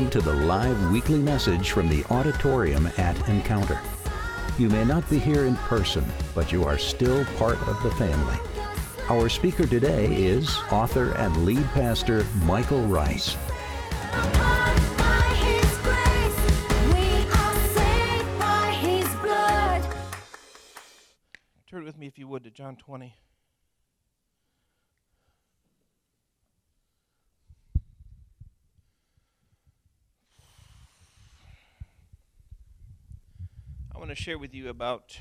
Welcome to the live weekly message from the auditorium at Encounter. You may not be here in person, but you are still part of the family. Our speaker today is author and lead pastor Michael Rice. Turn with me, if you would, to John 20. Want to share with you about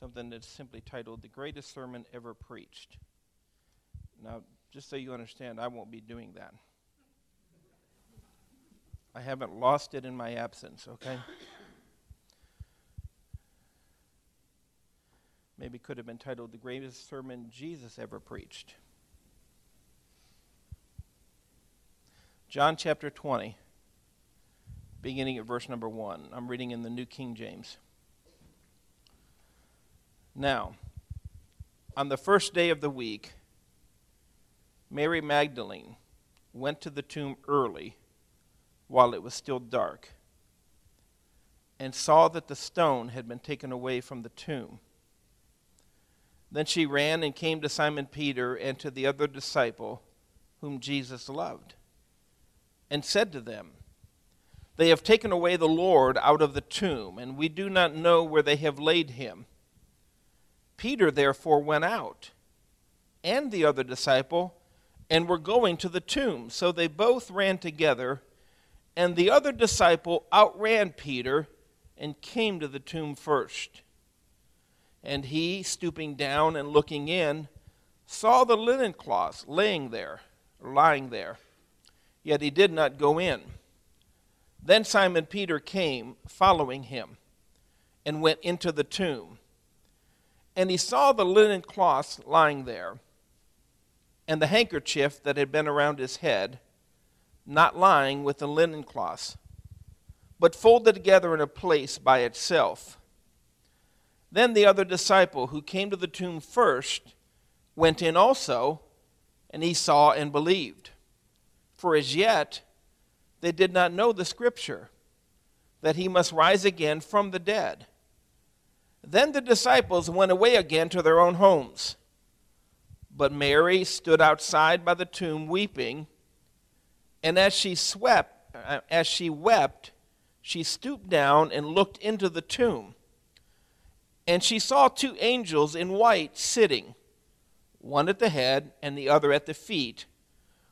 something that's simply titled The Greatest Sermon Ever Preached. Now, just so you understand, I won't be doing that. I haven't lost it in my absence, okay? Maybe could have been titled The Greatest Sermon Jesus Ever Preached. John chapter 20 beginning at verse number 1. I'm reading in the New King James. Now, on the first day of the week, Mary Magdalene went to the tomb early while it was still dark and saw that the stone had been taken away from the tomb. Then she ran and came to Simon Peter and to the other disciple whom Jesus loved and said to them, they have taken away the Lord out of the tomb, and we do not know where they have laid him. Peter therefore went out, and the other disciple, and were going to the tomb. So they both ran together, and the other disciple outran Peter and came to the tomb first. And he, stooping down and looking in, saw the linen cloths laying there, lying there. Yet he did not go in. Then Simon Peter came, following him, and went into the tomb. And he saw the linen cloths lying there, and the handkerchief that had been around his head, not lying with the linen cloths, but folded together in a place by itself. Then the other disciple, who came to the tomb first, went in also, and he saw and believed. For as yet, they did not know the scripture that he must rise again from the dead. Then the disciples went away again to their own homes. But Mary stood outside by the tomb weeping, and as she swept, uh, as she wept, she stooped down and looked into the tomb. And she saw two angels in white sitting, one at the head and the other at the feet,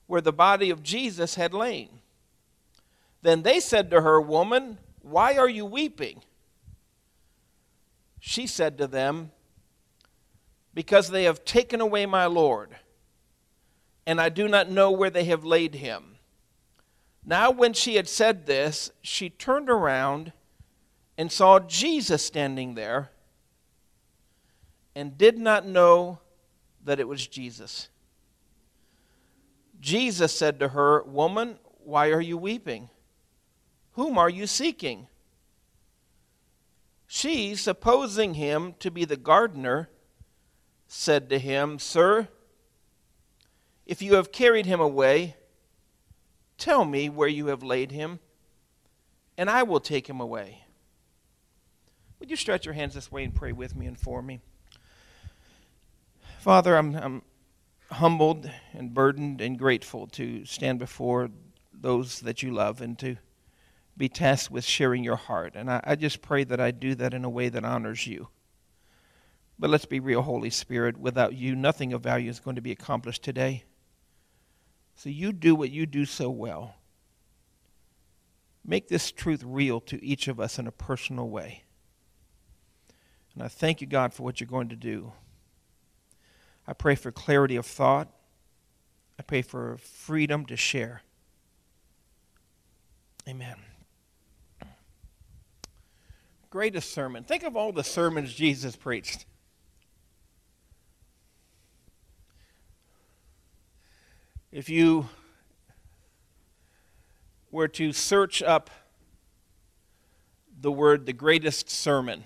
where the body of Jesus had lain. Then they said to her, Woman, why are you weeping? She said to them, Because they have taken away my Lord, and I do not know where they have laid him. Now, when she had said this, she turned around and saw Jesus standing there, and did not know that it was Jesus. Jesus said to her, Woman, why are you weeping? Whom are you seeking? She, supposing him to be the gardener, said to him, Sir, if you have carried him away, tell me where you have laid him, and I will take him away. Would you stretch your hands this way and pray with me and for me? Father, I'm, I'm humbled and burdened and grateful to stand before those that you love and to be tasked with sharing your heart. And I, I just pray that I do that in a way that honors you. But let's be real, Holy Spirit. Without you, nothing of value is going to be accomplished today. So you do what you do so well. Make this truth real to each of us in a personal way. And I thank you, God, for what you're going to do. I pray for clarity of thought. I pray for freedom to share. Amen greatest sermon. Think of all the sermons Jesus preached. If you were to search up the word the greatest sermon,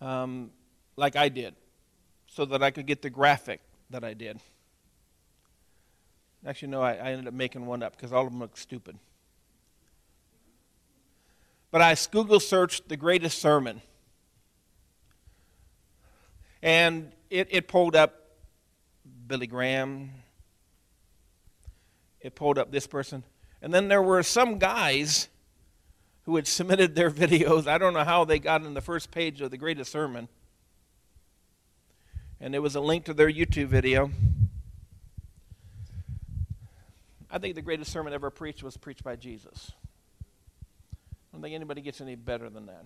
um, like I did, so that I could get the graphic that I did, Actually, no, I, I ended up making one up because all of them look stupid. But I Google searched the greatest sermon. And it, it pulled up Billy Graham. It pulled up this person. And then there were some guys who had submitted their videos. I don't know how they got in the first page of the greatest sermon. And there was a link to their YouTube video. I think the greatest sermon ever preached was preached by Jesus. I don't think anybody gets any better than that.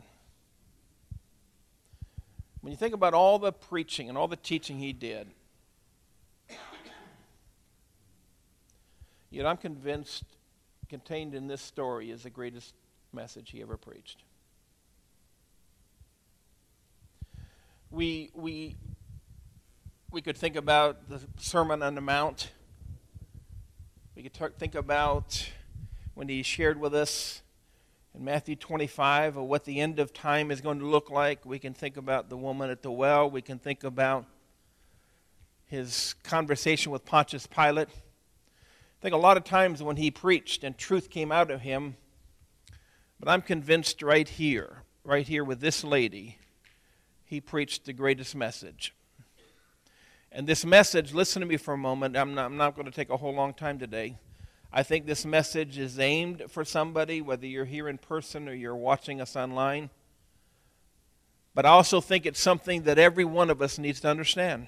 When you think about all the preaching and all the teaching he did, yet I'm convinced contained in this story is the greatest message he ever preached. We, we, we could think about the Sermon on the Mount we could talk, think about when he shared with us in Matthew 25 of what the end of time is going to look like. We can think about the woman at the well. We can think about his conversation with Pontius Pilate. I think a lot of times when he preached and truth came out of him, but I'm convinced right here, right here with this lady, he preached the greatest message. And this message, listen to me for a moment. I'm not, I'm not going to take a whole long time today. I think this message is aimed for somebody, whether you're here in person or you're watching us online. But I also think it's something that every one of us needs to understand.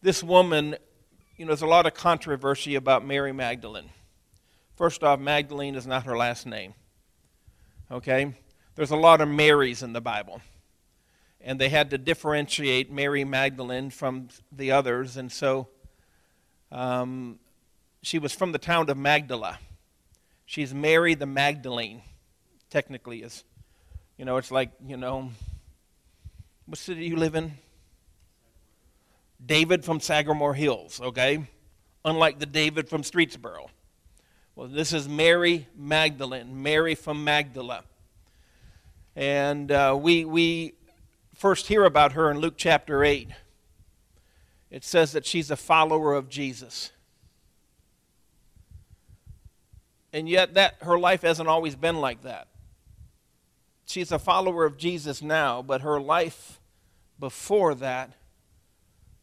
This woman, you know, there's a lot of controversy about Mary Magdalene. First off, Magdalene is not her last name. Okay? There's a lot of Marys in the Bible and they had to differentiate Mary Magdalene from the others, and so um, she was from the town of Magdala. She's Mary the Magdalene, technically is. You know, it's like, you know, what city do you live in? David from Sagamore Hills, okay? Unlike the David from Streetsboro. Well, this is Mary Magdalene, Mary from Magdala. And uh, we, we first hear about her in Luke chapter 8, it says that she's a follower of Jesus. And yet that her life hasn't always been like that. She's a follower of Jesus now, but her life before that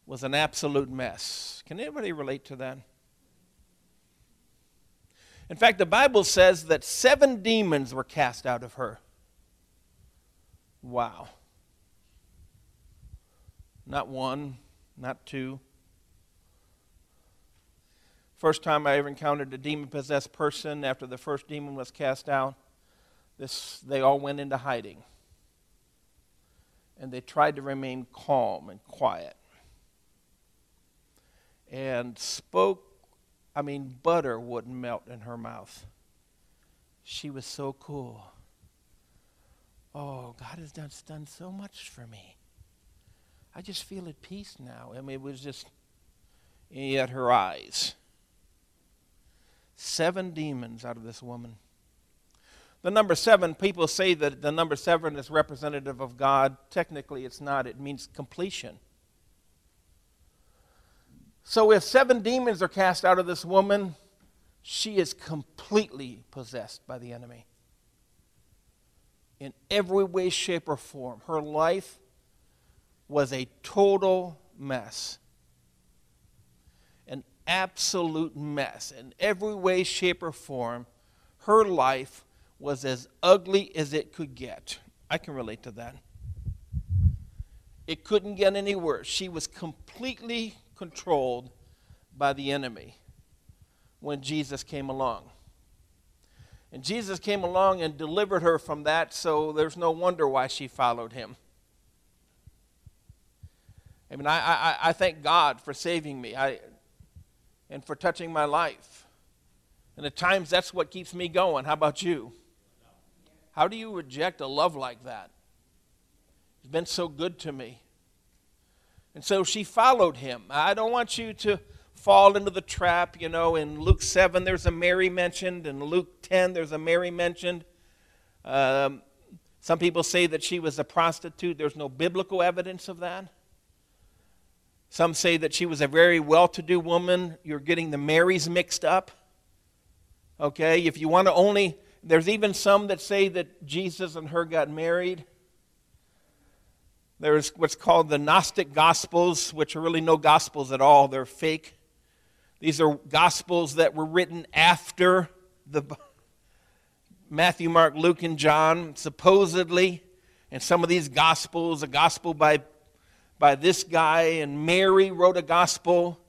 was an absolute mess. Can anybody relate to that? In fact, the Bible says that seven demons were cast out of her. Wow. Not one, not two. First time I ever encountered a demon possessed person after the first demon was cast out, this, they all went into hiding. And they tried to remain calm and quiet. And spoke, I mean, butter wouldn't melt in her mouth. She was so cool. Oh, God has done, done so much for me. I just feel at peace now. I mean, it was just, yet her eyes. Seven demons out of this woman. The number seven, people say that the number seven is representative of God. Technically, it's not, it means completion. So, if seven demons are cast out of this woman, she is completely possessed by the enemy. In every way, shape, or form. Her life was a total mess. Absolute mess. In every way, shape, or form, her life was as ugly as it could get. I can relate to that. It couldn't get any worse. She was completely controlled by the enemy when Jesus came along. And Jesus came along and delivered her from that, so there's no wonder why she followed him. I mean, I, I, I thank God for saving me I, and for touching my life. And at times, that's what keeps me going. How about you? How do you reject a love like that? He's been so good to me. And so she followed him. I don't want you to fall into the trap. You know, in Luke 7, there's a Mary mentioned. In Luke 10, there's a Mary mentioned. Um, some people say that she was a prostitute. There's no biblical evidence of that. Some say that she was a very well to do woman. You're getting the Marys mixed up. Okay, if you want to only, there's even some that say that Jesus and her got married. There's what's called the Gnostic Gospels, which are really no Gospels at all, they're fake. These are Gospels that were written after the Matthew, Mark, Luke, and John, supposedly. And some of these Gospels, a Gospel by by this guy, and Mary wrote a gospel.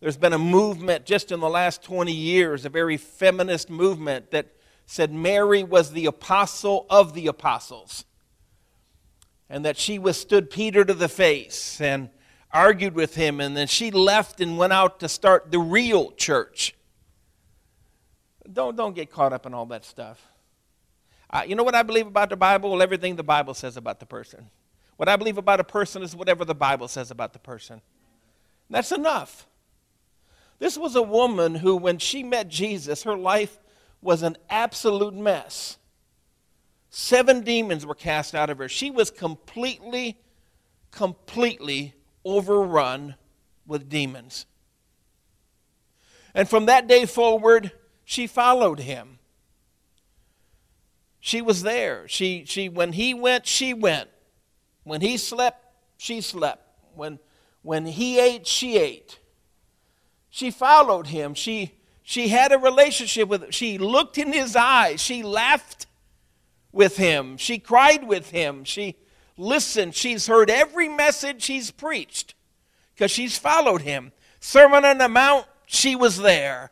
There's been a movement just in the last 20 years, a very feminist movement that said Mary was the apostle of the apostles, and that she withstood Peter to the face and argued with him, and then she left and went out to start the real church. Don't, don't get caught up in all that stuff. Uh, you know what I believe about the Bible? Well, everything the Bible says about the person. What I believe about a person is whatever the Bible says about the person. That's enough. This was a woman who, when she met Jesus, her life was an absolute mess. Seven demons were cast out of her. She was completely, completely overrun with demons. And from that day forward, she followed him. She was there. She, she, when he went, she went. When he slept, she slept. When, when he ate, she ate. She followed him. She, she had a relationship with him. She looked in his eyes. She laughed with him. She cried with him. She listened. She's heard every message he's preached because she's followed him. Sermon on the Mount, she was there.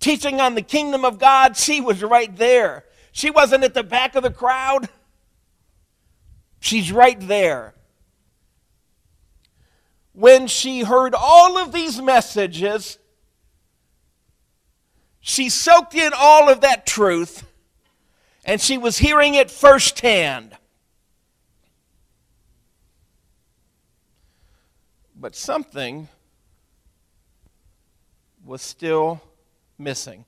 Teaching on the kingdom of God, she was right there. She wasn't at the back of the crowd. She's right there. When she heard all of these messages, she soaked in all of that truth and she was hearing it firsthand. But something was still missing.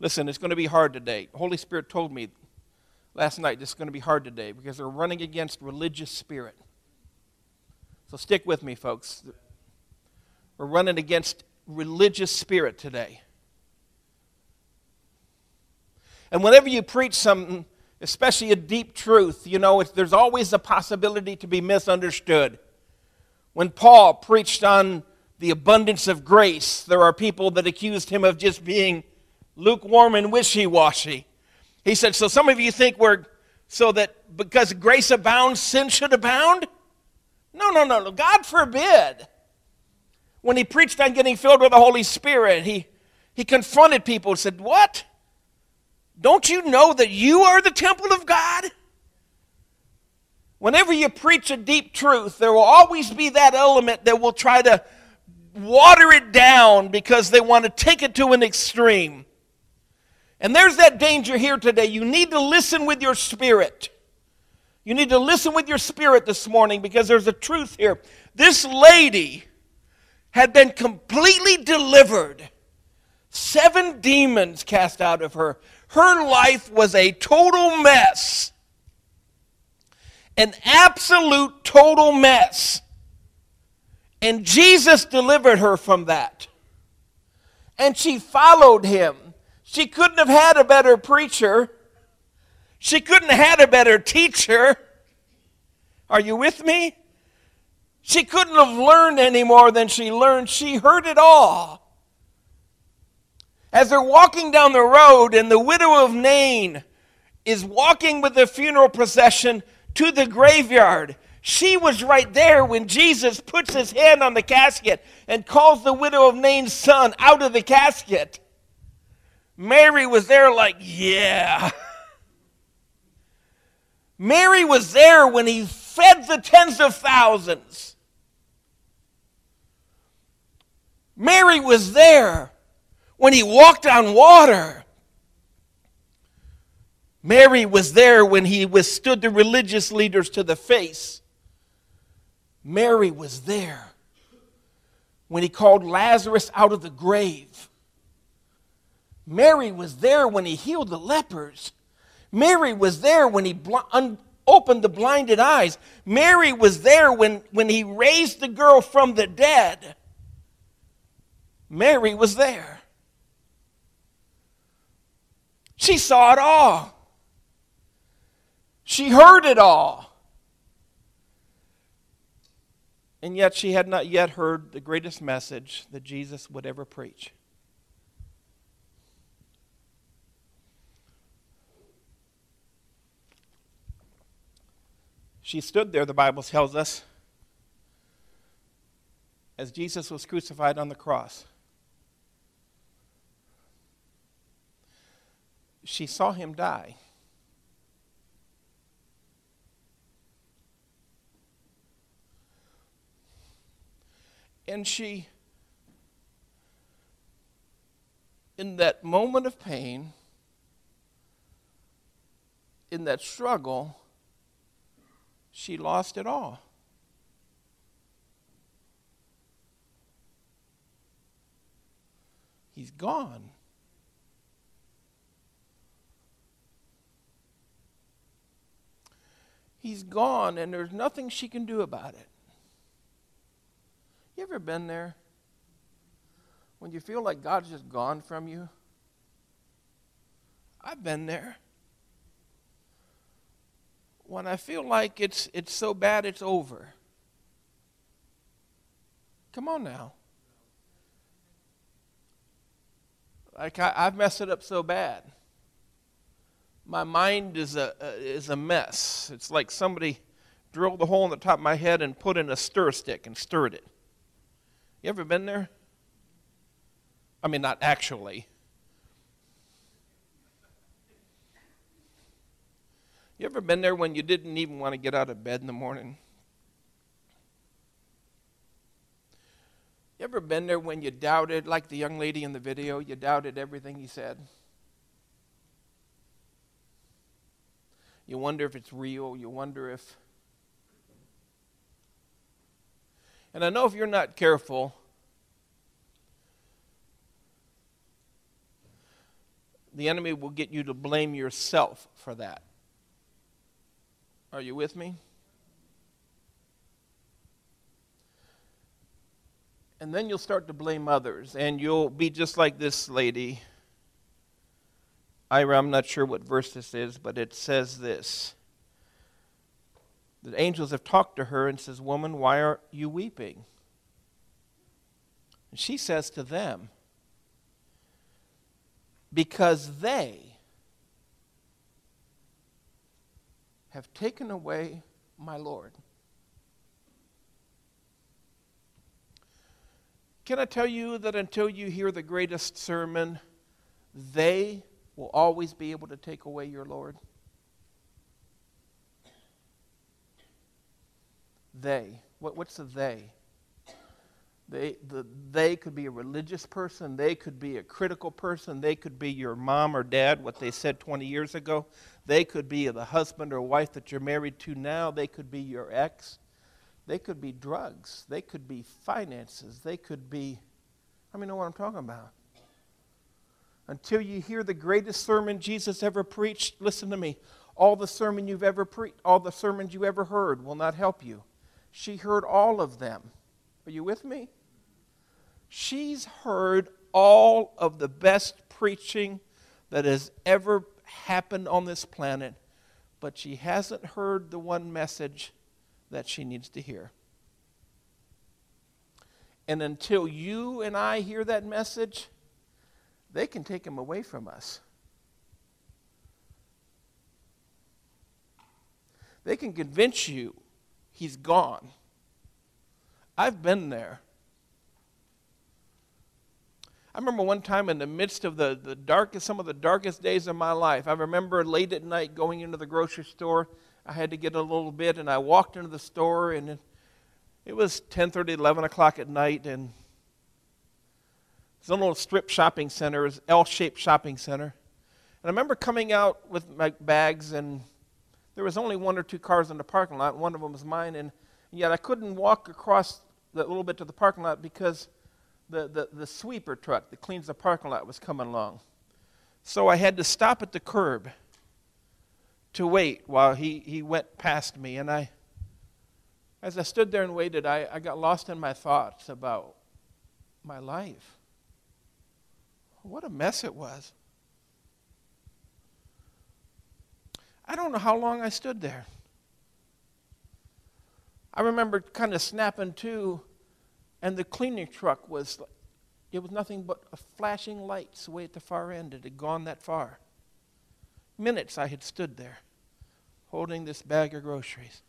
Listen, it's going to be hard today. Holy Spirit told me last night this is going to be hard today because they're running against religious spirit. So stick with me, folks. We're running against religious spirit today. And whenever you preach something, especially a deep truth, you know, there's always a possibility to be misunderstood. When Paul preached on the abundance of grace, there are people that accused him of just being lukewarm and wishy washy. He said, So some of you think we're so that because grace abounds, sin should abound? No, no, no, no. God forbid. When he preached on getting filled with the Holy Spirit, he, he confronted people and said, What? Don't you know that you are the temple of God? Whenever you preach a deep truth, there will always be that element that will try to water it down because they want to take it to an extreme. And there's that danger here today. You need to listen with your spirit. You need to listen with your spirit this morning because there's a truth here. This lady had been completely delivered, seven demons cast out of her. Her life was a total mess, an absolute total mess. And Jesus delivered her from that. And she followed him. She couldn't have had a better preacher. She couldn't have had a better teacher. Are you with me? She couldn't have learned any more than she learned. She heard it all. As they're walking down the road, and the widow of Nain is walking with the funeral procession to the graveyard, she was right there when Jesus puts his hand on the casket and calls the widow of Nain's son out of the casket. Mary was there, like, yeah. Mary was there when he fed the tens of thousands. Mary was there when he walked on water. Mary was there when he withstood the religious leaders to the face. Mary was there when he called Lazarus out of the grave. Mary was there when he healed the lepers. Mary was there when he bl- un- opened the blinded eyes. Mary was there when, when he raised the girl from the dead. Mary was there. She saw it all. She heard it all. And yet she had not yet heard the greatest message that Jesus would ever preach. She stood there, the Bible tells us, as Jesus was crucified on the cross. She saw him die. And she, in that moment of pain, in that struggle, she lost it all. He's gone. He's gone, and there's nothing she can do about it. You ever been there? When you feel like God's just gone from you? I've been there. When I feel like it's, it's so bad it's over. Come on now. Like I, have messed it up so bad. My mind is a, uh, is a mess. It's like somebody drilled a hole in the top of my head and put in a stir stick and stirred it. You ever been there? I mean, not actually. You ever been there when you didn't even want to get out of bed in the morning? You ever been there when you doubted, like the young lady in the video, you doubted everything he said? You wonder if it's real. You wonder if And I know if you're not careful, the enemy will get you to blame yourself for that. Are you with me? And then you'll start to blame others, and you'll be just like this lady. Ira, I'm not sure what verse this is, but it says this the angels have talked to her and says, Woman, why are you weeping? And she says to them, Because they have taken away my Lord. Can I tell you that until you hear the greatest sermon, they will always be able to take away your Lord? They. What, what's the they? They, the, they could be a religious person. They could be a critical person. They could be your mom or dad, what they said 20 years ago. They could be the husband or wife that you're married to now. They could be your ex. They could be drugs. They could be finances. They could be, I mean, know what I'm talking about. Until you hear the greatest sermon Jesus ever preached, listen to me. All the sermon you've ever preached, all the sermons you ever heard will not help you. She heard all of them. Are you with me? She's heard all of the best preaching that has ever happened on this planet, but she hasn't heard the one message that she needs to hear. And until you and I hear that message, they can take him away from us. They can convince you he's gone. I've been there. I remember one time in the midst of the, the darkest, some of the darkest days of my life, I remember late at night going into the grocery store. I had to get a little bit, and I walked into the store, and it was 10.30, 11 o'clock at night, and it's a little strip shopping center, it L-shaped shopping center. And I remember coming out with my bags, and there was only one or two cars in the parking lot. One of them was mine, and yet I couldn't walk across that little bit to the parking lot because the, the, the sweeper truck that cleans the parking lot was coming along. So I had to stop at the curb to wait while he, he went past me. And I, as I stood there and waited, I, I got lost in my thoughts about my life. What a mess it was. I don't know how long I stood there. I remember kind of snapping to, and the cleaning truck was, it was nothing but a flashing lights way at the far end. It had gone that far. Minutes I had stood there, holding this bag of groceries.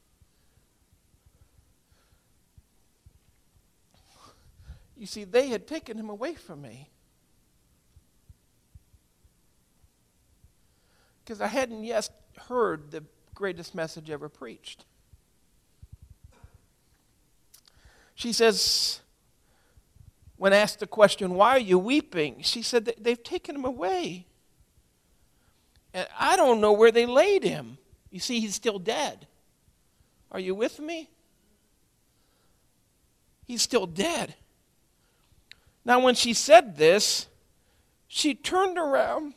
You see, they had taken him away from me. Because I hadn't yet heard the greatest message ever preached. She says, when asked the question, Why are you weeping? She said, They've taken him away. And I don't know where they laid him. You see, he's still dead. Are you with me? He's still dead. Now, when she said this, she turned around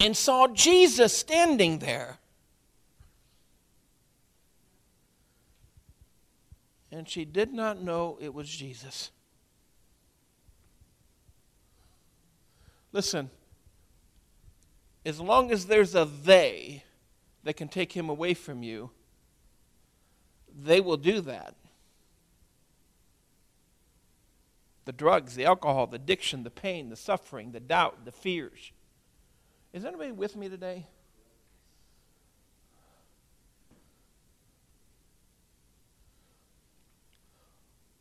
and saw Jesus standing there. And she did not know it was Jesus. Listen, as long as there's a they that can take him away from you, they will do that. The drugs, the alcohol, the addiction, the pain, the suffering, the doubt, the fears. Is anybody with me today?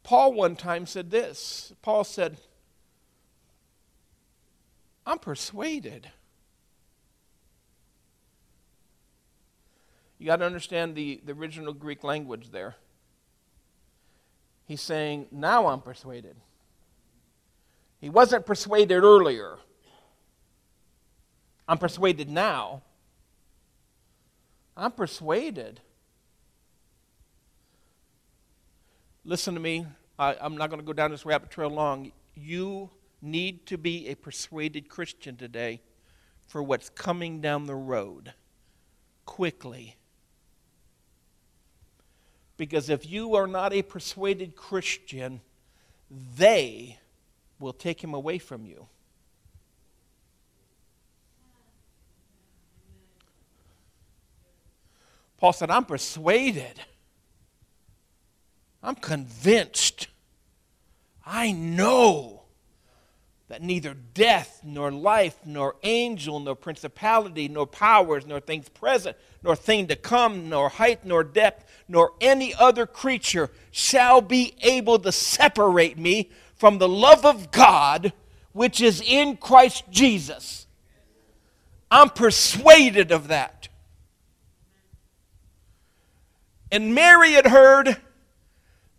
Paul one time said this. Paul said, I'm persuaded. You got to understand the, the original Greek language there. He's saying, Now I'm persuaded. He wasn't persuaded earlier. I'm persuaded now. I'm persuaded. Listen to me. I, am not going to go down this rabbit trail long. You need to be a persuaded Christian today for what's coming down the road quickly. Because if you are not a persuaded Christian, they will take him away from you. Paul said, I'm persuaded. I'm convinced. I know that neither death, nor life, nor angel, nor principality, nor powers, nor things present, nor thing to come, nor height, nor depth, nor any other creature shall be able to separate me from the love of God which is in Christ Jesus. I'm persuaded of that. And Mary had heard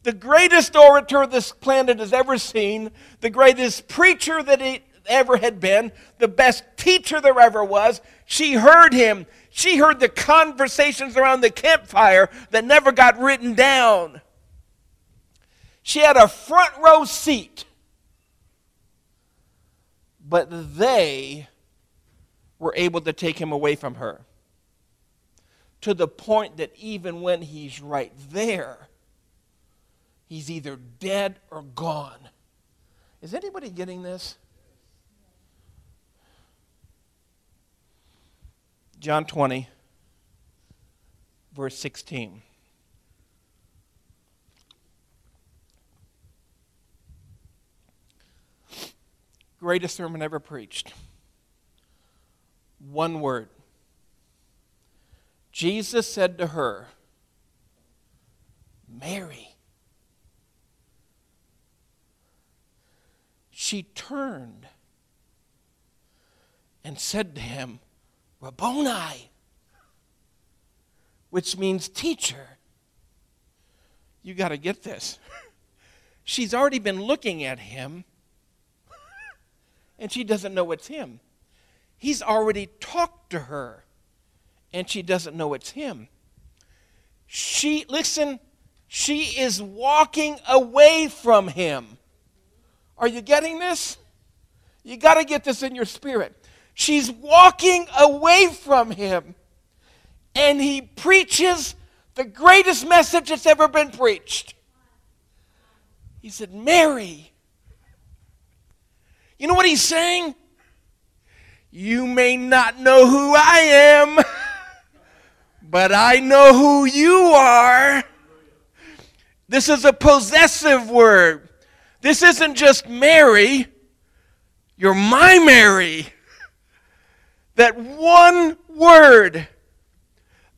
the greatest orator this planet has ever seen, the greatest preacher that it ever had been, the best teacher there ever was. She heard him. She heard the conversations around the campfire that never got written down. She had a front row seat. But they were able to take him away from her to the point that even when he's right there, he's either dead or gone. Is anybody getting this? John 20, verse 16. Greatest sermon ever preached. One word Jesus said to her, Mary. She turned and said to him, Rabboni, which means teacher. You got to get this. She's already been looking at him, and she doesn't know it's him. He's already talked to her and she doesn't know it's him. She, listen, she is walking away from him. Are you getting this? You got to get this in your spirit. She's walking away from him. and he preaches the greatest message that's ever been preached. He said, Mary. You know what he's saying? You may not know who I am, but I know who you are. This is a possessive word. This isn't just Mary, you're my Mary. That one word,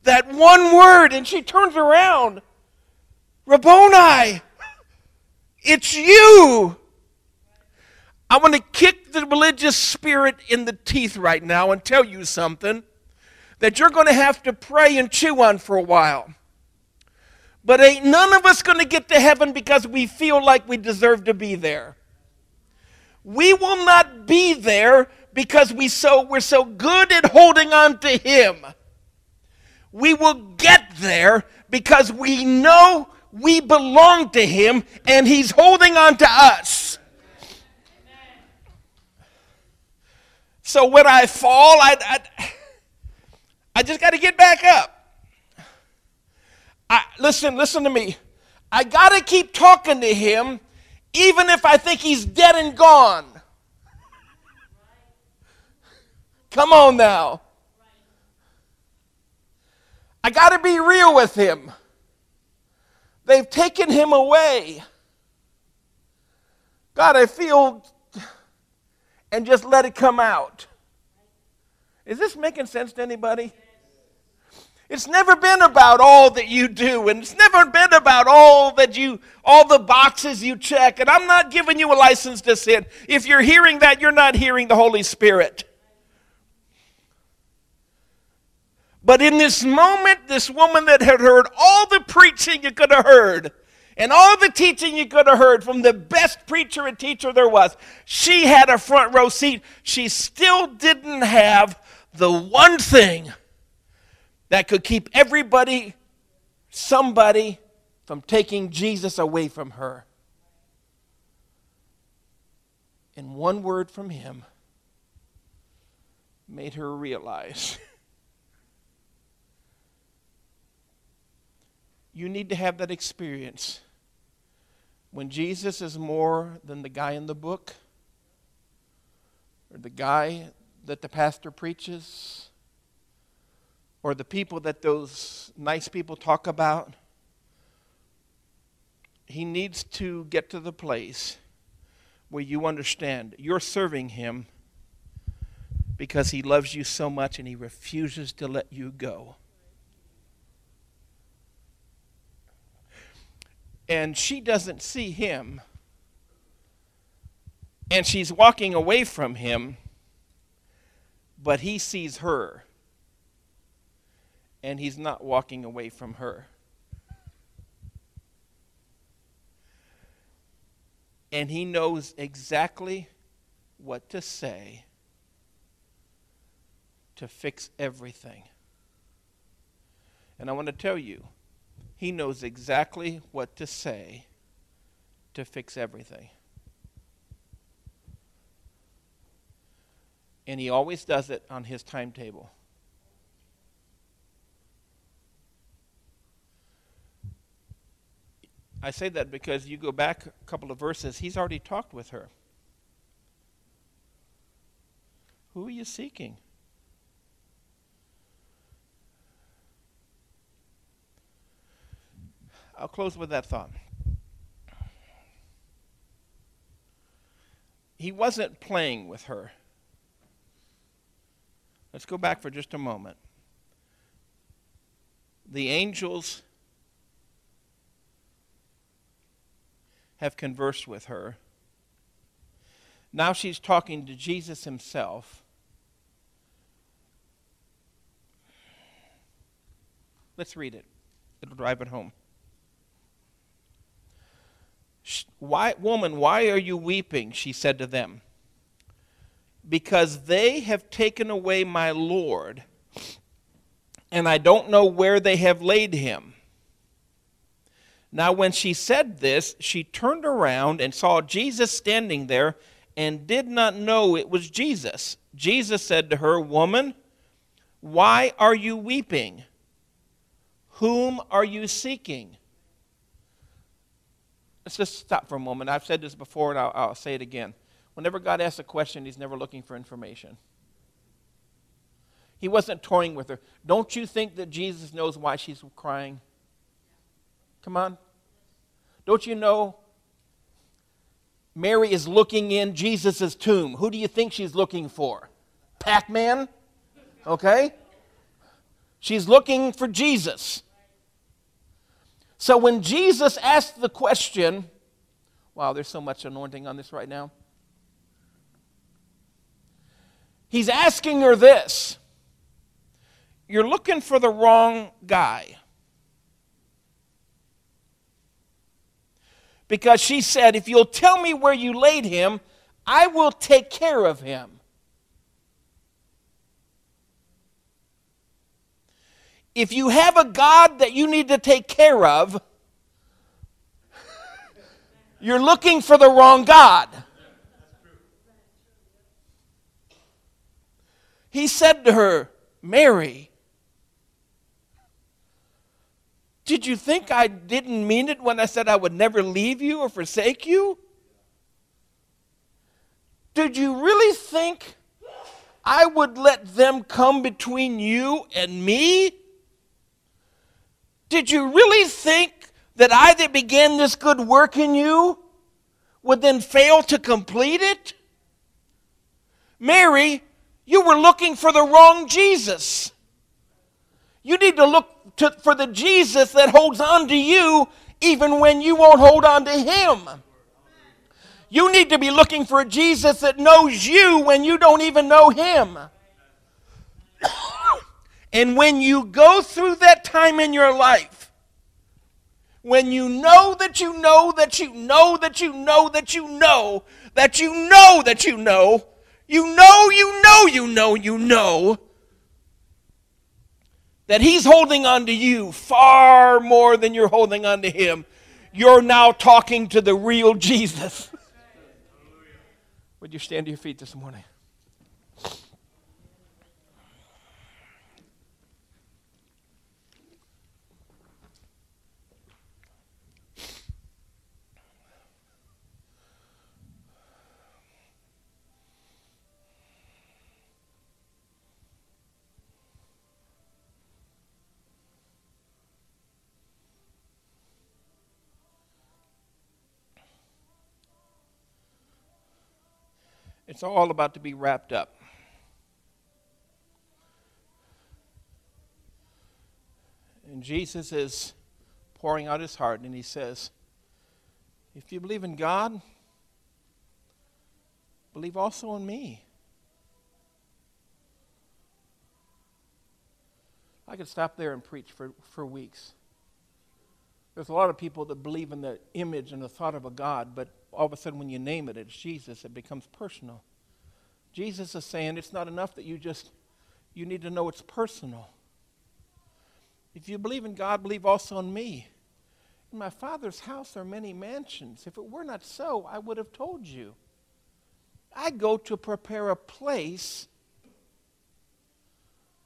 that one word, and she turns around. Rabboni, it's you. I want to kick the religious spirit in the teeth right now and tell you something that you're going to have to pray and chew on for a while. But ain't none of us going to get to heaven because we feel like we deserve to be there. We will not be there because we so we're so good at holding on to him. We will get there because we know we belong to him and he's holding on to us. So when I fall, I, I, I just got to get back up. I, listen, listen to me. I got to keep talking to him even if I think he's dead and gone. Come on now. I got to be real with him. They've taken him away. God, I feel, and just let it come out. Is this making sense to anybody? It's never been about all that you do, and it's never been about all that you, all the boxes you check. And I'm not giving you a license to sin. If you're hearing that, you're not hearing the Holy Spirit. But in this moment, this woman that had heard all the preaching you could have heard, and all the teaching you could have heard from the best preacher and teacher there was, she had a front row seat. She still didn't have the one thing that could keep everybody, somebody, from taking Jesus away from her. And one word from him made her realize you need to have that experience when Jesus is more than the guy in the book or the guy that the pastor preaches or the people that those nice people talk about. He needs to get to the place where you understand you're serving him because he loves you so much and he refuses to let you go. And she doesn't see him. And she's walking away from him, but he sees her and he's not walking away from her. And he knows exactly what to say to fix everything. And I want to tell you, he knows exactly what to say to fix everything. And he always does it on his timetable. I say that because you go back a couple of verses, he's already talked with her. Who are you seeking? I'll close with that thought. He wasn't playing with her. Let's go back for just a moment. The angels have conversed with her. Now she's talking to Jesus himself. Let's read it, it'll drive it home. Why, woman, why are you weeping? She said to them. Because they have taken away my Lord, and I don't know where they have laid him. Now, when she said this, she turned around and saw Jesus standing there and did not know it was Jesus. Jesus said to her, Woman, why are you weeping? Whom are you seeking? Let's just stop for a moment. I've said this before and I'll, I'll say it again. Whenever God asks a question, He's never looking for information. He wasn't toying with her. Don't you think that Jesus knows why she's crying? Come on. Don't you know Mary is looking in Jesus' tomb? Who do you think she's looking for? Pac Man? Okay? She's looking for Jesus. So when Jesus asked the question, wow, there's so much anointing on this right now. He's asking her this You're looking for the wrong guy. Because she said, If you'll tell me where you laid him, I will take care of him. if you have a God that you need to take care of, you're looking for the wrong God. He said to her, Mary, did you think I didn't mean it when I said I would never leave you or forsake you? Did you really think I would let them come between you and me? Did you really think that I that began this good work in you would then fail to complete it? Mary, you were looking for the wrong Jesus. You need to look to, for the Jesus that holds on to you even when you won't hold on to him. You need to be looking for a Jesus that knows you when you don't even know him. And when you go through that time in your life, when you know that you know that you know that you know that you know that you know that you know, you know, you know, you know, you know that He's holding on to you far more than you're holding on to Him, you're now talking to the real Jesus. Would you stand to your feet this morning? It's all about to be wrapped up. And Jesus is pouring out his heart, and he says, If you believe in God, believe also in me. I could stop there and preach for, for weeks. There's a lot of people that believe in the image and the thought of a God, but all of a sudden when you name it, it's Jesus, it becomes personal. Jesus is saying it's not enough that you just, you need to know it's personal. If you believe in God, believe also in me. In my Father's house are many mansions. If it were not so, I would have told you. I go to prepare a place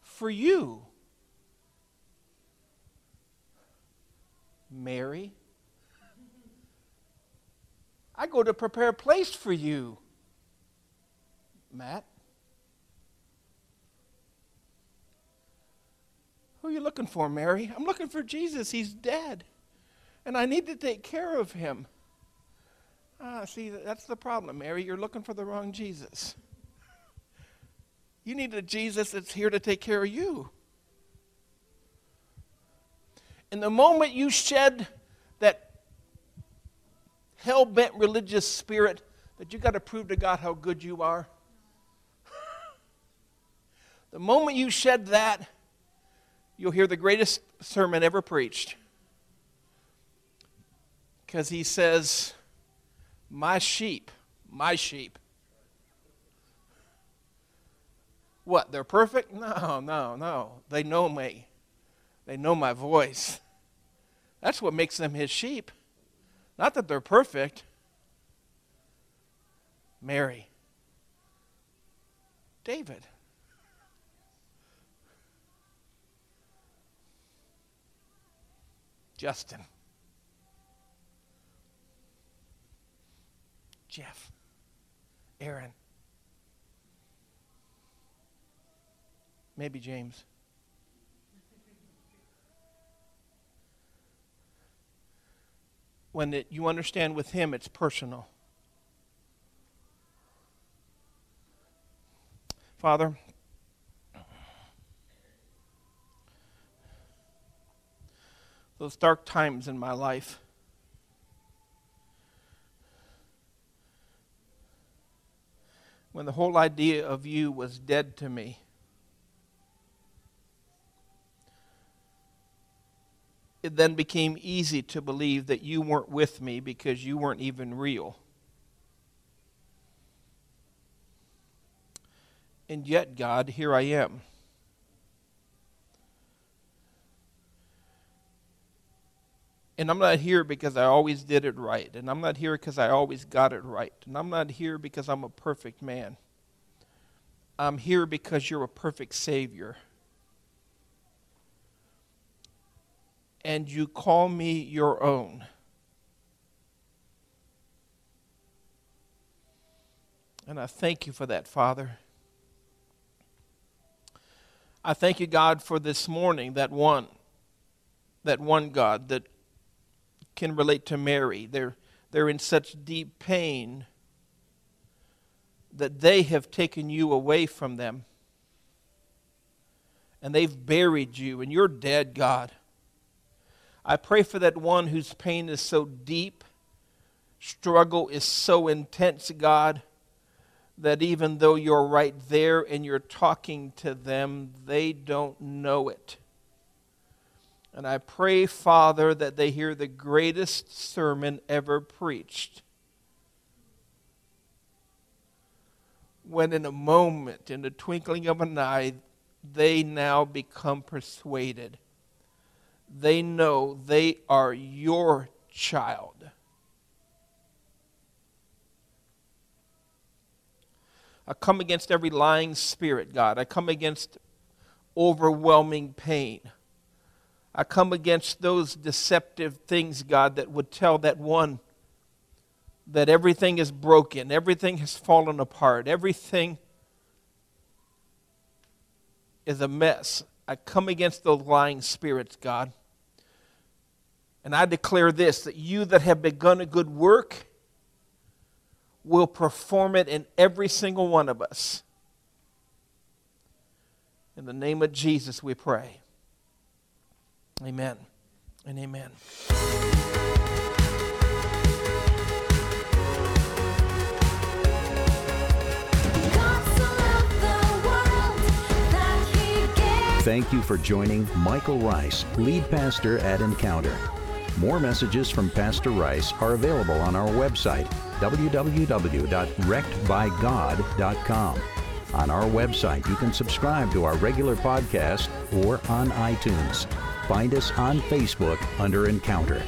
for you. Mary, I go to prepare a place for you. Matt? Who are you looking for, Mary? I'm looking for Jesus. He's dead. And I need to take care of him. Ah, see, that's the problem, Mary. You're looking for the wrong Jesus. You need a Jesus that's here to take care of you. And the moment you shed hell bent religious spirit that you got to prove to God how good you are, the moment you shed that, you'll hear the greatest sermon ever preached. Because he says, My sheep, my sheep. What? They're perfect? No, no, no. They know me, they know my voice. That's what makes them his sheep. Not that they're perfect. Mary, David. Justin. Jeff. Aaron. Maybe James. When it, you understand with him, it's personal. Father, those dark times in my life. When the whole idea of you was dead to me. It then became easy to believe that you weren't with me because you weren't even real. And yet, God, here I am. And I'm not here because I always did it right. And I'm not here because I always got it right. And I'm not here because I'm a perfect man. I'm here because you're a perfect Savior. And you call me your own. And I thank you for that, Father. I thank you, God, for this morning, that one, that one God that can relate to Mary. They're, they're in such deep pain that they have taken you away from them. And they've buried you, and you're dead, God. I pray for that one whose pain is so deep, struggle is so intense, God, that even though you're right there and you're talking to them, they don't know it. And I pray, Father, that they hear the greatest sermon ever preached. When in a moment, in the twinkling of an eye, they now become persuaded. They know they are your child. I come against every lying spirit, God. I come against overwhelming pain. I come against those deceptive things, God, that would tell that one that everything is broken, everything has fallen apart, everything is a mess. I come against those lying spirits, God. And I declare this that you that have begun a good work will perform it in every single one of us. In the name of Jesus, we pray. Amen and amen. Thank you for joining Michael Rice, lead pastor at Encounter. More messages from Pastor Rice are available on our website, www.wreckedbygod.com. On our website, you can subscribe to our regular podcast or on iTunes. Find us on Facebook under Encounter.